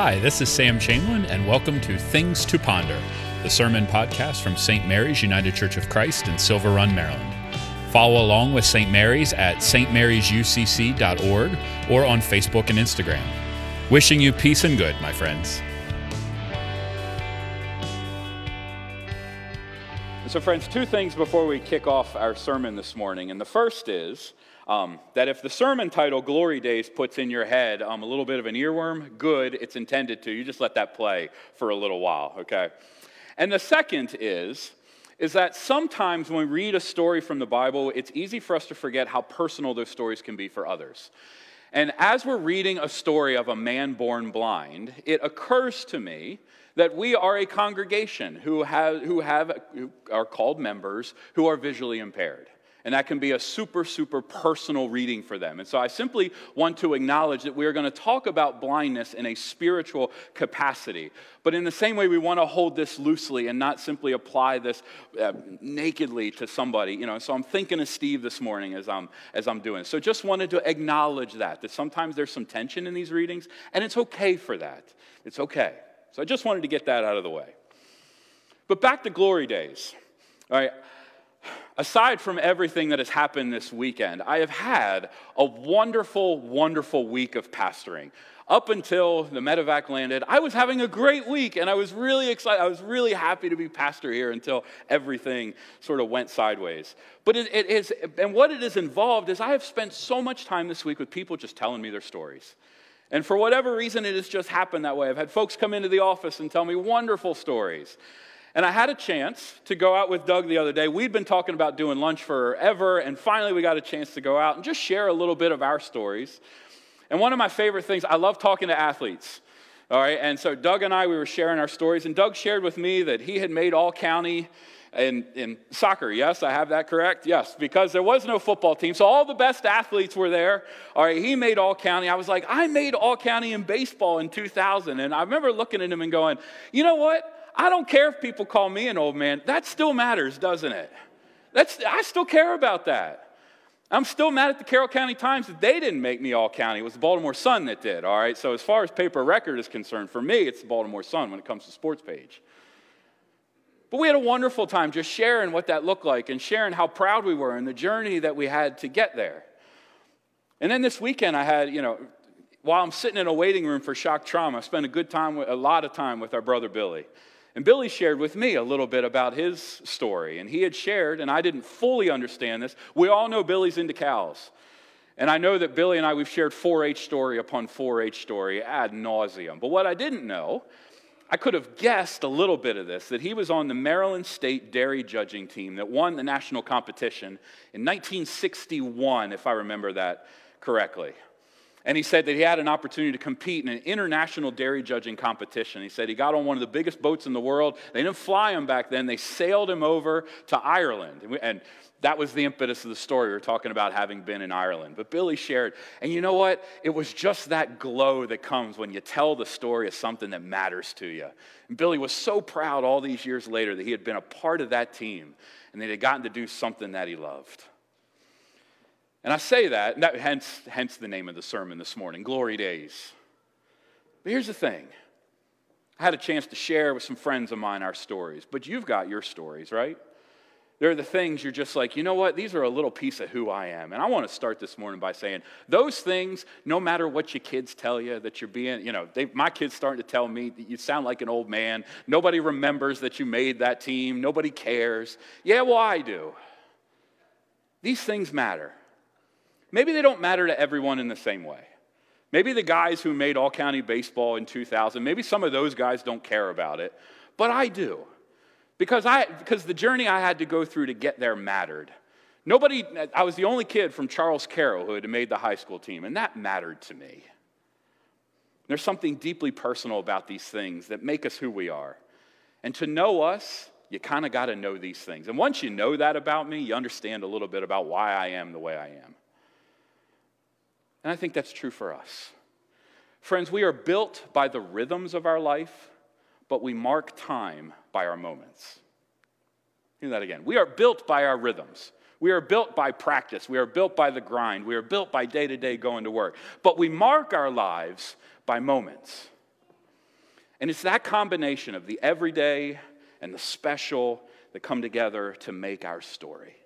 Hi, this is Sam Chamberlain, and welcome to Things to Ponder, the sermon podcast from St. Mary's United Church of Christ in Silver Run, Maryland. Follow along with St. Mary's at stmarysucc.org or on Facebook and Instagram. Wishing you peace and good, my friends. So, friends, two things before we kick off our sermon this morning. And the first is um, that if the sermon title, Glory Days, puts in your head um, a little bit of an earworm, good, it's intended to. You just let that play for a little while, okay? And the second is, is that sometimes when we read a story from the Bible, it's easy for us to forget how personal those stories can be for others. And as we're reading a story of a man born blind, it occurs to me that we are a congregation who, have, who, have, who are called members who are visually impaired. And that can be a super, super personal reading for them. And so I simply want to acknowledge that we are going to talk about blindness in a spiritual capacity. But in the same way, we want to hold this loosely and not simply apply this uh, nakedly to somebody. You know, so I'm thinking of Steve this morning as I'm, as I'm doing. So just wanted to acknowledge that, that sometimes there's some tension in these readings, and it's okay for that. It's okay. So I just wanted to get that out of the way. But back to glory days. All right. Aside from everything that has happened this weekend, I have had a wonderful, wonderful week of pastoring. Up until the medevac landed, I was having a great week and I was really excited. I was really happy to be pastor here until everything sort of went sideways. But it, it is, and what it is involved is I have spent so much time this week with people just telling me their stories. And for whatever reason, it has just happened that way. I've had folks come into the office and tell me wonderful stories. And I had a chance to go out with Doug the other day. We'd been talking about doing lunch forever, and finally we got a chance to go out and just share a little bit of our stories. And one of my favorite things, I love talking to athletes. All right, and so Doug and I, we were sharing our stories, and Doug shared with me that he had made all county in, in soccer. Yes, I have that correct. Yes, because there was no football team. So all the best athletes were there. All right, he made all county. I was like, I made all county in baseball in 2000. And I remember looking at him and going, you know what? I don't care if people call me an old man. That still matters, doesn't it? That's, I still care about that. I'm still mad at the Carroll County Times that they didn't make me all county. It was the Baltimore Sun that did, all right? So, as far as paper record is concerned, for me, it's the Baltimore Sun when it comes to sports page. But we had a wonderful time just sharing what that looked like and sharing how proud we were and the journey that we had to get there. And then this weekend, I had, you know, while I'm sitting in a waiting room for shock trauma, I spent a good time, a lot of time with our brother Billy. And Billy shared with me a little bit about his story. And he had shared, and I didn't fully understand this. We all know Billy's into cows. And I know that Billy and I, we've shared 4 H story upon 4 H story ad nauseum. But what I didn't know I could have guessed a little bit of this that he was on the Maryland State dairy judging team that won the national competition in 1961, if I remember that correctly. And he said that he had an opportunity to compete in an international dairy judging competition. He said he got on one of the biggest boats in the world. They didn't fly him back then, they sailed him over to Ireland. And that was the impetus of the story. We are talking about having been in Ireland. But Billy shared, and you know what? It was just that glow that comes when you tell the story of something that matters to you. And Billy was so proud all these years later that he had been a part of that team and that he had gotten to do something that he loved. And I say that, and that hence, hence the name of the sermon this morning Glory Days. But here's the thing I had a chance to share with some friends of mine our stories, but you've got your stories, right? There are the things you're just like, you know what? These are a little piece of who I am. And I want to start this morning by saying those things, no matter what your kids tell you that you're being, you know, they, my kids starting to tell me that you sound like an old man. Nobody remembers that you made that team. Nobody cares. Yeah, well, I do. These things matter. Maybe they don't matter to everyone in the same way. Maybe the guys who made all county baseball in 2000, maybe some of those guys don't care about it, but I do. Because, I, because the journey I had to go through to get there mattered. Nobody, I was the only kid from Charles Carroll who had made the high school team, and that mattered to me. There's something deeply personal about these things that make us who we are. And to know us, you kind of got to know these things. And once you know that about me, you understand a little bit about why I am the way I am. And I think that's true for us. Friends, we are built by the rhythms of our life, but we mark time by our moments. Hear that again. We are built by our rhythms. We are built by practice. We are built by the grind. We are built by day to day going to work. But we mark our lives by moments. And it's that combination of the everyday and the special that come together to make our story.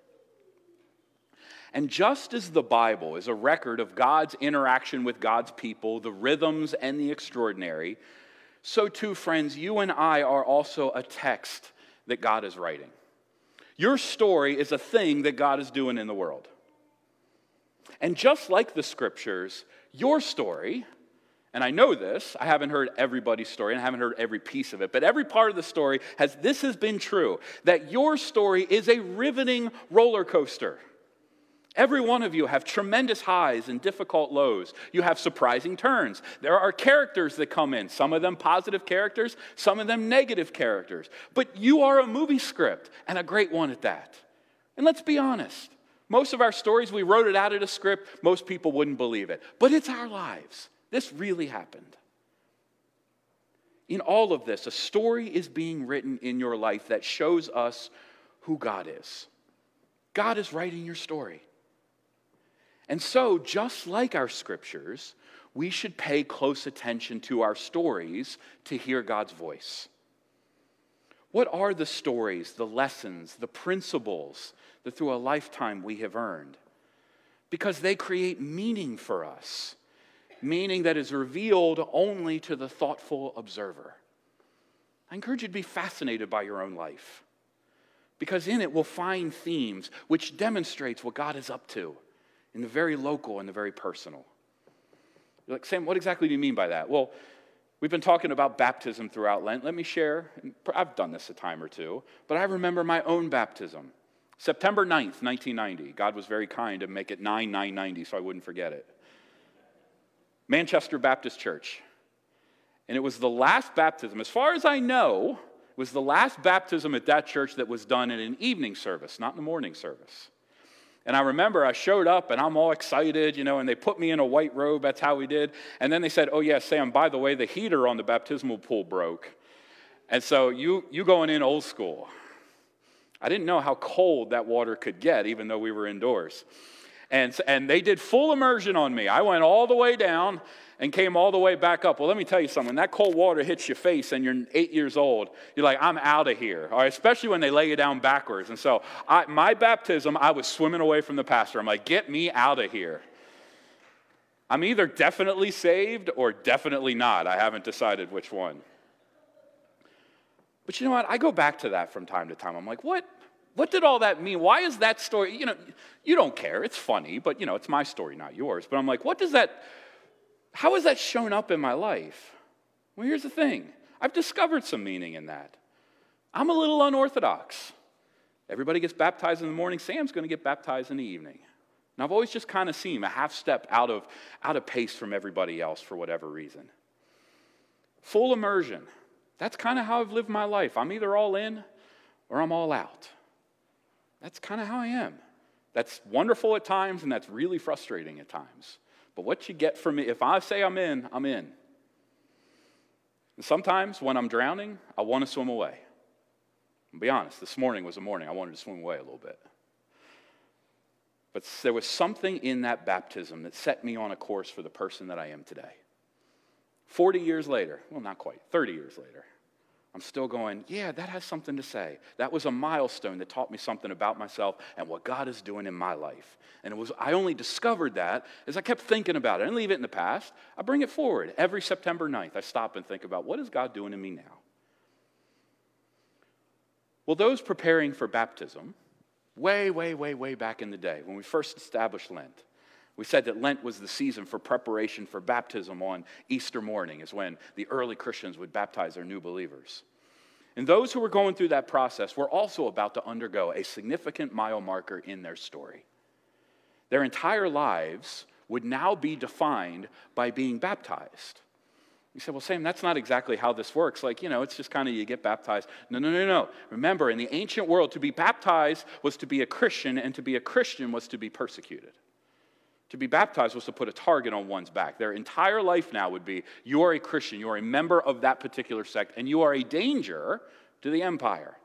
And just as the Bible is a record of God's interaction with God's people, the rhythms and the extraordinary, so too, friends, you and I are also a text that God is writing. Your story is a thing that God is doing in the world. And just like the scriptures, your story, and I know this, I haven't heard everybody's story and I haven't heard every piece of it, but every part of the story has this has been true that your story is a riveting roller coaster. Every one of you have tremendous highs and difficult lows. You have surprising turns. There are characters that come in, some of them positive characters, some of them negative characters. But you are a movie script, and a great one at that. And let's be honest most of our stories, we wrote it out of a script, most people wouldn't believe it. But it's our lives. This really happened. In all of this, a story is being written in your life that shows us who God is. God is writing your story. And so, just like our scriptures, we should pay close attention to our stories to hear God's voice. What are the stories, the lessons, the principles that through a lifetime we have earned? Because they create meaning for us, meaning that is revealed only to the thoughtful observer. I encourage you to be fascinated by your own life, because in it we'll find themes which demonstrates what God is up to in the very local and the very personal. You're like, Sam, what exactly do you mean by that? Well, we've been talking about baptism throughout Lent. Let me share. I've done this a time or two, but I remember my own baptism. September 9th, 1990. God was very kind to make it 9 990 so I wouldn't forget it. Manchester Baptist Church. And it was the last baptism, as far as I know, was the last baptism at that church that was done in an evening service, not in the morning service. And I remember I showed up and I'm all excited, you know, and they put me in a white robe. That's how we did. And then they said, Oh, yeah, Sam, by the way, the heater on the baptismal pool broke. And so you, you going in old school. I didn't know how cold that water could get, even though we were indoors. And, and they did full immersion on me. I went all the way down and came all the way back up. Well, let me tell you something. That cold water hits your face and you're eight years old. You're like, I'm out of here. All right, especially when they lay you down backwards. And so, I, my baptism, I was swimming away from the pastor. I'm like, get me out of here. I'm either definitely saved or definitely not. I haven't decided which one. But you know what? I go back to that from time to time. I'm like, what? What did all that mean? Why is that story? You know, you don't care. It's funny, but you know, it's my story, not yours. But I'm like, what does that how has that shown up in my life? Well, here's the thing I've discovered some meaning in that. I'm a little unorthodox. Everybody gets baptized in the morning, Sam's going to get baptized in the evening. And I've always just kind of seen a half step out of, out of pace from everybody else for whatever reason. Full immersion. That's kind of how I've lived my life. I'm either all in or I'm all out. That's kind of how I am. That's wonderful at times and that's really frustrating at times. But what you get from me, if I say I'm in, I'm in. And sometimes when I'm drowning, I want to swim away. I'll be honest, this morning was a morning I wanted to swim away a little bit. But there was something in that baptism that set me on a course for the person that I am today. 40 years later, well, not quite, 30 years later, I'm still going, yeah, that has something to say. That was a milestone that taught me something about myself and what God is doing in my life. And it was I only discovered that as I kept thinking about it. I didn't leave it in the past. I bring it forward. Every September 9th, I stop and think about what is God doing in me now? Well, those preparing for baptism, way, way, way, way back in the day, when we first established Lent, we said that Lent was the season for preparation for baptism on Easter morning, is when the early Christians would baptize their new believers. And those who were going through that process were also about to undergo a significant mile marker in their story. Their entire lives would now be defined by being baptized. You say, well, Sam, that's not exactly how this works. Like, you know, it's just kind of you get baptized. No, no, no, no. Remember, in the ancient world, to be baptized was to be a Christian, and to be a Christian was to be persecuted. To be baptized was to put a target on one's back. Their entire life now would be you are a Christian, you are a member of that particular sect, and you are a danger to the empire.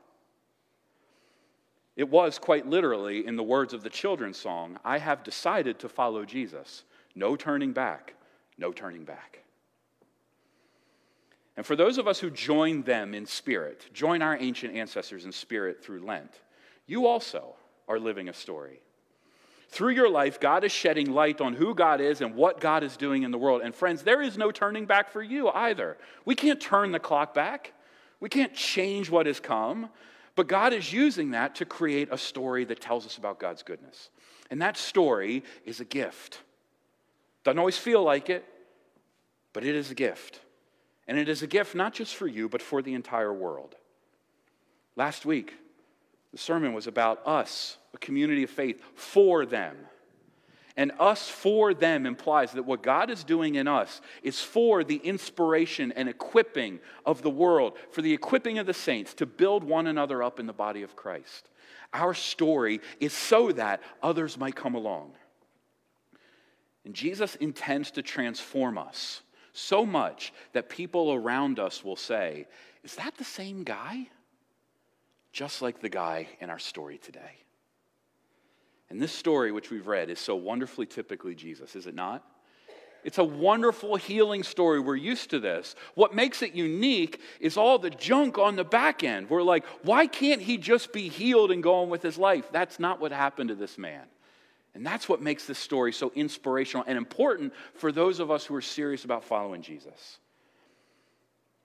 It was quite literally, in the words of the children's song, I have decided to follow Jesus. No turning back, no turning back. And for those of us who join them in spirit, join our ancient ancestors in spirit through Lent, you also are living a story. Through your life, God is shedding light on who God is and what God is doing in the world. And friends, there is no turning back for you either. We can't turn the clock back, we can't change what has come. But God is using that to create a story that tells us about God's goodness. And that story is a gift. Doesn't always feel like it, but it is a gift. And it is a gift not just for you, but for the entire world. Last week, the sermon was about us, community of faith, for them. And us for them implies that what God is doing in us is for the inspiration and equipping of the world, for the equipping of the saints to build one another up in the body of Christ. Our story is so that others might come along. And Jesus intends to transform us so much that people around us will say, Is that the same guy? Just like the guy in our story today. And this story, which we've read, is so wonderfully typically Jesus, is it not? It's a wonderful healing story. We're used to this. What makes it unique is all the junk on the back end. We're like, why can't he just be healed and go on with his life? That's not what happened to this man. And that's what makes this story so inspirational and important for those of us who are serious about following Jesus.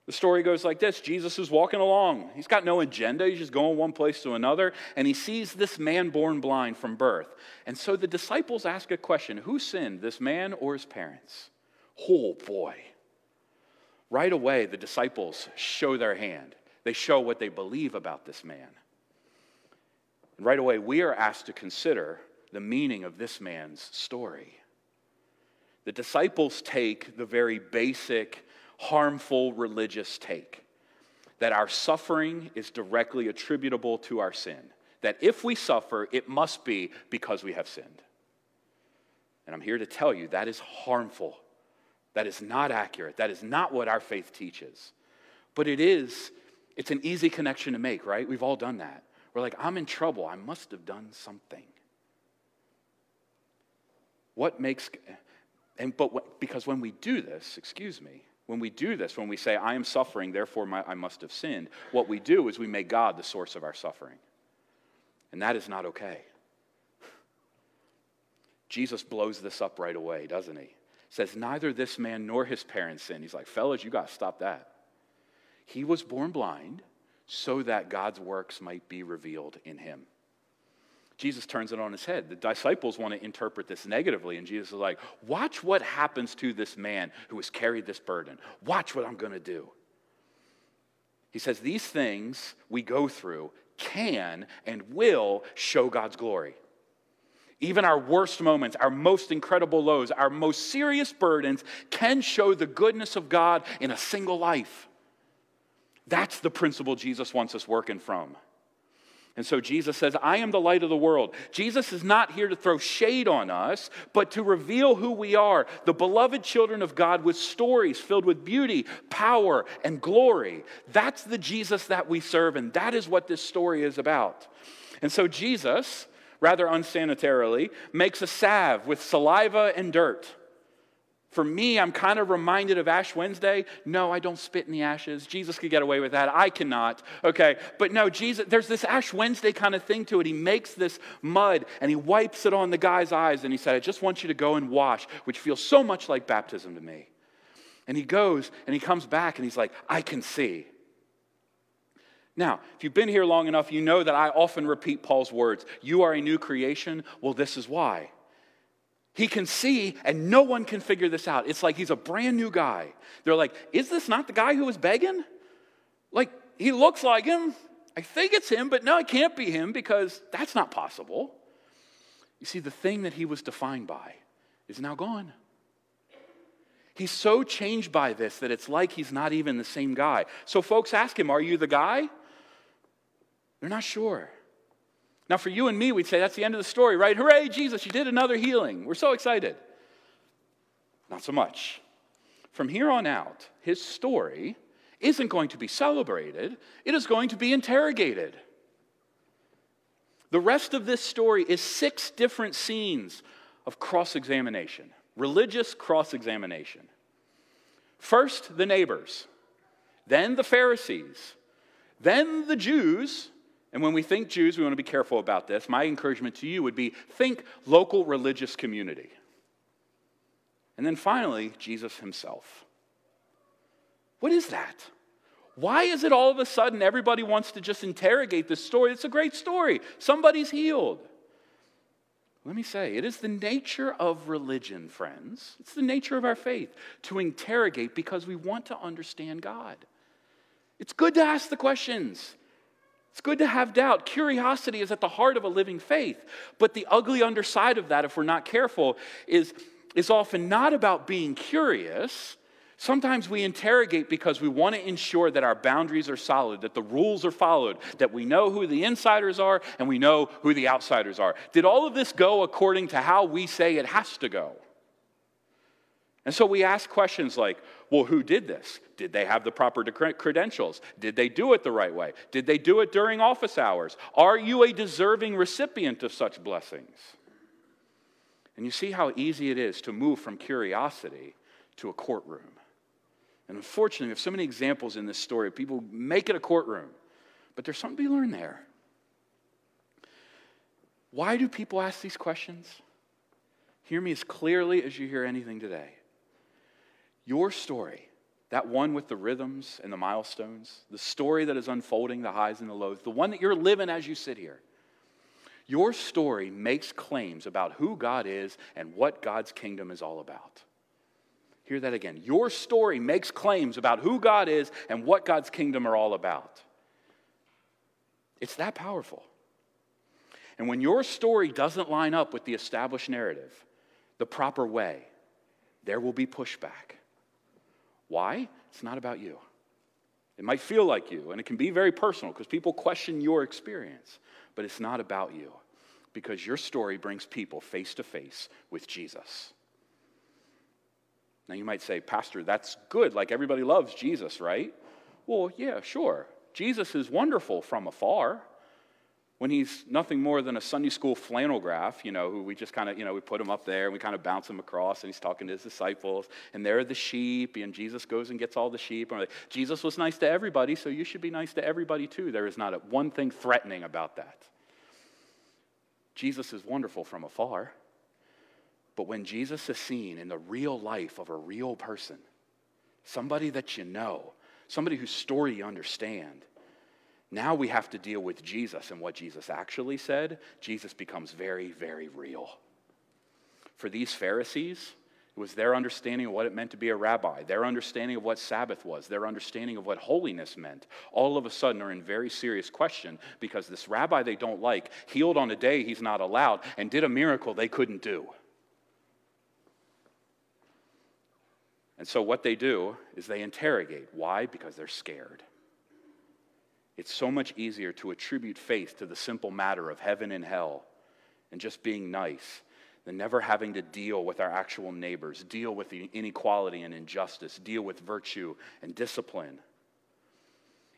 The story goes like this Jesus is walking along. He's got no agenda. He's just going one place to another. And he sees this man born blind from birth. And so the disciples ask a question Who sinned, this man or his parents? Oh boy. Right away, the disciples show their hand. They show what they believe about this man. And right away, we are asked to consider the meaning of this man's story. The disciples take the very basic, harmful religious take that our suffering is directly attributable to our sin. That if we suffer, it must be because we have sinned. And I'm here to tell you that is harmful. That is not accurate. That is not what our faith teaches. But it is, it's an easy connection to make, right? We've all done that. We're like, I'm in trouble. I must have done something. What makes, and but what, because when we do this, excuse me, when we do this, when we say, I am suffering, therefore my, I must have sinned, what we do is we make God the source of our suffering. And that is not okay. Jesus blows this up right away, doesn't he? Says, Neither this man nor his parents sinned. He's like, Fellas, you got to stop that. He was born blind so that God's works might be revealed in him. Jesus turns it on his head. The disciples want to interpret this negatively, and Jesus is like, Watch what happens to this man who has carried this burden. Watch what I'm going to do. He says, These things we go through can and will show God's glory. Even our worst moments, our most incredible lows, our most serious burdens can show the goodness of God in a single life. That's the principle Jesus wants us working from. And so Jesus says, I am the light of the world. Jesus is not here to throw shade on us, but to reveal who we are, the beloved children of God with stories filled with beauty, power, and glory. That's the Jesus that we serve, and that is what this story is about. And so Jesus, rather unsanitarily, makes a salve with saliva and dirt. For me, I'm kind of reminded of Ash Wednesday. No, I don't spit in the ashes. Jesus could get away with that. I cannot. Okay. But no, Jesus, there's this Ash Wednesday kind of thing to it. He makes this mud and he wipes it on the guy's eyes and he said, I just want you to go and wash, which feels so much like baptism to me. And he goes and he comes back and he's like, I can see. Now, if you've been here long enough, you know that I often repeat Paul's words You are a new creation. Well, this is why. He can see, and no one can figure this out. It's like he's a brand new guy. They're like, Is this not the guy who was begging? Like, he looks like him. I think it's him, but no, it can't be him because that's not possible. You see, the thing that he was defined by is now gone. He's so changed by this that it's like he's not even the same guy. So folks ask him, Are you the guy? They're not sure. Now, for you and me, we'd say that's the end of the story, right? Hooray, Jesus, you did another healing. We're so excited. Not so much. From here on out, his story isn't going to be celebrated, it is going to be interrogated. The rest of this story is six different scenes of cross examination, religious cross examination. First, the neighbors. then the Pharisees, then the Jews. And when we think Jews, we want to be careful about this. My encouragement to you would be think local religious community. And then finally, Jesus himself. What is that? Why is it all of a sudden everybody wants to just interrogate this story? It's a great story. Somebody's healed. Let me say, it is the nature of religion, friends. It's the nature of our faith to interrogate because we want to understand God. It's good to ask the questions. It's good to have doubt. Curiosity is at the heart of a living faith. But the ugly underside of that, if we're not careful, is, is often not about being curious, Sometimes we interrogate because we want to ensure that our boundaries are solid, that the rules are followed, that we know who the insiders are and we know who the outsiders are. Did all of this go according to how we say it has to go? And so we ask questions like, well, who did this? Did they have the proper credentials? Did they do it the right way? Did they do it during office hours? Are you a deserving recipient of such blessings? And you see how easy it is to move from curiosity to a courtroom. And unfortunately, we have so many examples in this story of people make it a courtroom. But there's something to be learned there. Why do people ask these questions? Hear me as clearly as you hear anything today. Your story, that one with the rhythms and the milestones, the story that is unfolding the highs and the lows, the one that you're living as you sit here, your story makes claims about who God is and what God's kingdom is all about. Hear that again. Your story makes claims about who God is and what God's kingdom are all about. It's that powerful. And when your story doesn't line up with the established narrative, the proper way, there will be pushback. Why? It's not about you. It might feel like you, and it can be very personal because people question your experience, but it's not about you because your story brings people face to face with Jesus. Now you might say, Pastor, that's good. Like everybody loves Jesus, right? Well, yeah, sure. Jesus is wonderful from afar. When he's nothing more than a Sunday school flannel graph, you know, who we just kind of, you know, we put him up there and we kind of bounce him across and he's talking to his disciples and there are the sheep and Jesus goes and gets all the sheep. And like, Jesus was nice to everybody, so you should be nice to everybody too. There is not a, one thing threatening about that. Jesus is wonderful from afar. But when Jesus is seen in the real life of a real person, somebody that you know, somebody whose story you understand, now we have to deal with Jesus and what Jesus actually said. Jesus becomes very, very real. For these Pharisees, it was their understanding of what it meant to be a rabbi, their understanding of what Sabbath was, their understanding of what holiness meant. All of a sudden are in very serious question because this rabbi they don't like healed on a day he's not allowed and did a miracle they couldn't do. And so, what they do is they interrogate. Why? Because they're scared. It's so much easier to attribute faith to the simple matter of heaven and hell and just being nice than never having to deal with our actual neighbors, deal with the inequality and injustice, deal with virtue and discipline.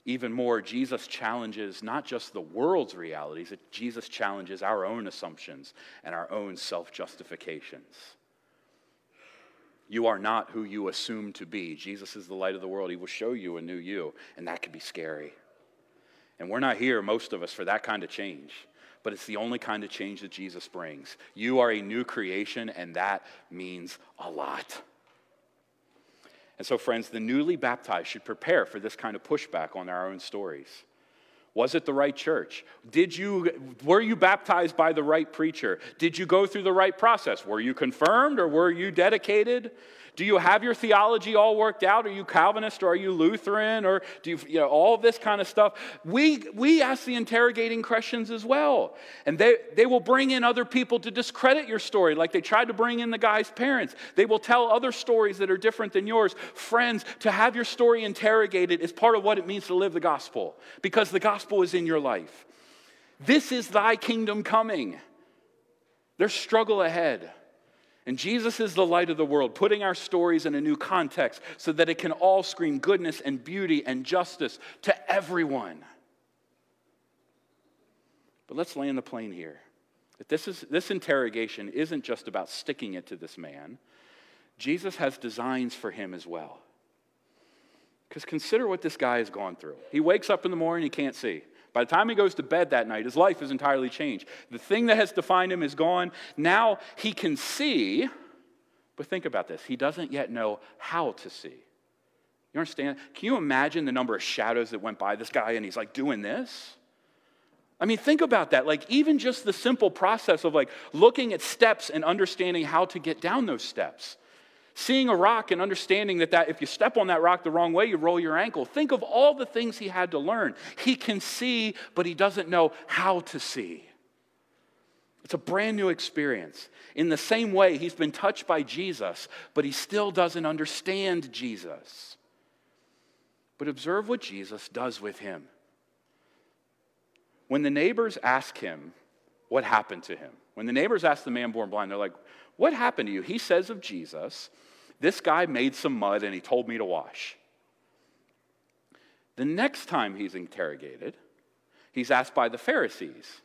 Even more, Jesus challenges not just the world's realities, Jesus challenges our own assumptions and our own self justifications. You are not who you assume to be. Jesus is the light of the world. He will show you a new you, and that can be scary. And we're not here, most of us, for that kind of change. But it's the only kind of change that Jesus brings. You are a new creation, and that means a lot. And so, friends, the newly baptized should prepare for this kind of pushback on our own stories. Was it the right church? Did you, were you baptized by the right preacher? Did you go through the right process? Were you confirmed or were you dedicated? Do you have your theology all worked out? Are you Calvinist or are you Lutheran or do you, you know, all this kind of stuff? We, we ask the interrogating questions as well. And they, they will bring in other people to discredit your story, like they tried to bring in the guy's parents. They will tell other stories that are different than yours. Friends, to have your story interrogated is part of what it means to live the gospel because the gospel is in your life. This is thy kingdom coming. There's struggle ahead. And Jesus is the light of the world, putting our stories in a new context so that it can all scream goodness and beauty and justice to everyone. But let's land the plane here. That this, is, this interrogation isn't just about sticking it to this man, Jesus has designs for him as well. Because consider what this guy has gone through. He wakes up in the morning, he can't see. By the time he goes to bed that night, his life is entirely changed. The thing that has defined him is gone. Now he can see, but think about this he doesn't yet know how to see. You understand? Can you imagine the number of shadows that went by this guy and he's like doing this? I mean, think about that. Like, even just the simple process of like looking at steps and understanding how to get down those steps. Seeing a rock and understanding that, that if you step on that rock the wrong way, you roll your ankle. Think of all the things he had to learn. He can see, but he doesn't know how to see. It's a brand new experience. In the same way, he's been touched by Jesus, but he still doesn't understand Jesus. But observe what Jesus does with him. When the neighbors ask him what happened to him, when the neighbors ask the man born blind, they're like, What happened to you? He says of Jesus, This guy made some mud and he told me to wash. The next time he's interrogated, he's asked by the Pharisees,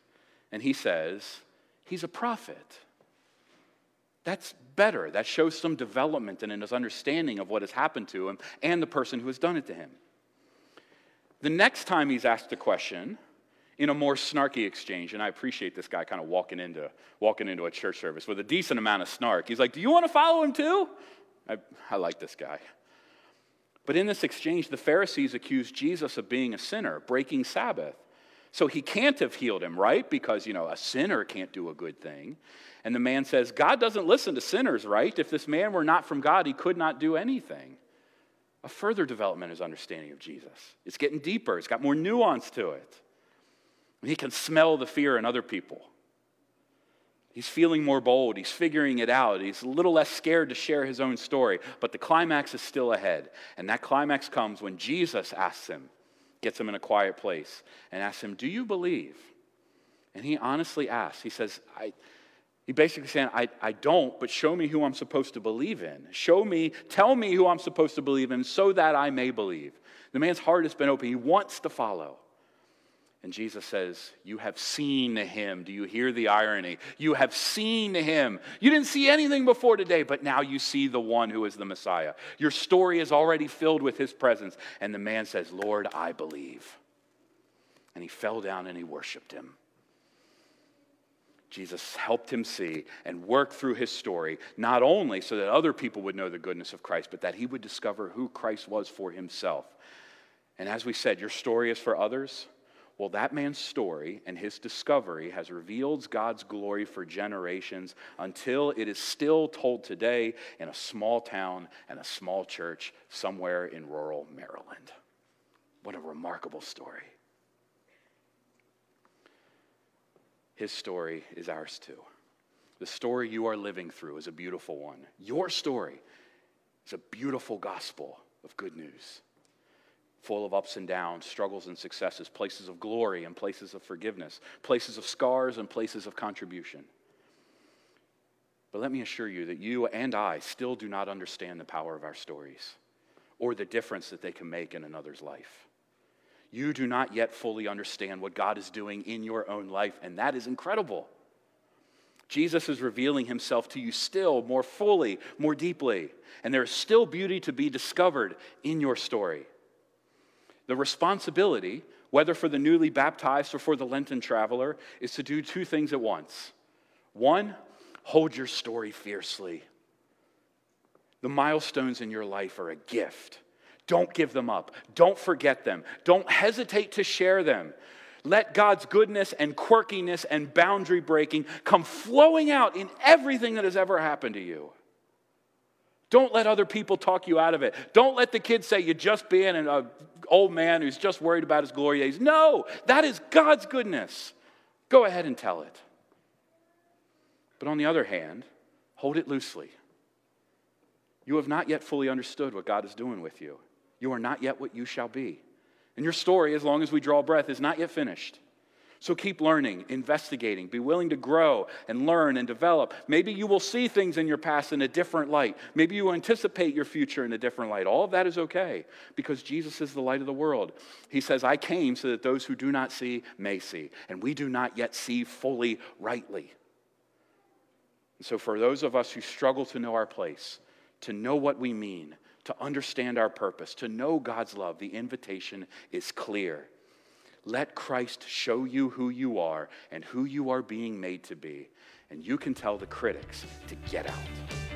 and he says, He's a prophet. That's better. That shows some development in his understanding of what has happened to him and the person who has done it to him. The next time he's asked a question, in a more snarky exchange, and I appreciate this guy kind of walking into, walking into a church service with a decent amount of snark. He's like, Do you want to follow him too? I, I like this guy. But in this exchange, the Pharisees accused Jesus of being a sinner, breaking Sabbath. So he can't have healed him, right? Because, you know, a sinner can't do a good thing. And the man says, God doesn't listen to sinners, right? If this man were not from God, he could not do anything. A further development is understanding of Jesus. It's getting deeper, it's got more nuance to it. He can smell the fear in other people. He's feeling more bold. He's figuring it out. He's a little less scared to share his own story. But the climax is still ahead. And that climax comes when Jesus asks him, gets him in a quiet place, and asks him, Do you believe? And he honestly asks, He says, I, he basically saying, I, I don't, but show me who I'm supposed to believe in. Show me, tell me who I'm supposed to believe in so that I may believe. The man's heart has been open. He wants to follow. And Jesus says, You have seen him. Do you hear the irony? You have seen him. You didn't see anything before today, but now you see the one who is the Messiah. Your story is already filled with his presence. And the man says, Lord, I believe. And he fell down and he worshiped him. Jesus helped him see and work through his story, not only so that other people would know the goodness of Christ, but that he would discover who Christ was for himself. And as we said, your story is for others. Well, that man's story and his discovery has revealed God's glory for generations until it is still told today in a small town and a small church somewhere in rural Maryland. What a remarkable story. His story is ours too. The story you are living through is a beautiful one. Your story is a beautiful gospel of good news full of ups and downs, struggles and successes, places of glory and places of forgiveness, places of scars and places of contribution. But let me assure you that you and I still do not understand the power of our stories or the difference that they can make in another's life. You do not yet fully understand what God is doing in your own life, and that is incredible. Jesus is revealing himself to you still more fully, more deeply, and there is still beauty to be discovered in your story. The responsibility, whether for the newly baptized or for the Lenten traveler, is to do two things at once. One, hold your story fiercely. The milestones in your life are a gift. Don't give them up. Don't forget them. Don't hesitate to share them. Let God's goodness and quirkiness and boundary breaking come flowing out in everything that has ever happened to you. Don't let other people talk you out of it. Don't let the kids say you're just being an old man who's just worried about his glory days. No, that is God's goodness. Go ahead and tell it. But on the other hand, hold it loosely. You have not yet fully understood what God is doing with you. You are not yet what you shall be. And your story, as long as we draw breath, is not yet finished. So keep learning, investigating, be willing to grow and learn and develop. Maybe you will see things in your past in a different light. Maybe you anticipate your future in a different light. All of that is okay because Jesus is the light of the world. He says, I came so that those who do not see may see, and we do not yet see fully rightly. And so, for those of us who struggle to know our place, to know what we mean, to understand our purpose, to know God's love, the invitation is clear. Let Christ show you who you are and who you are being made to be, and you can tell the critics to get out.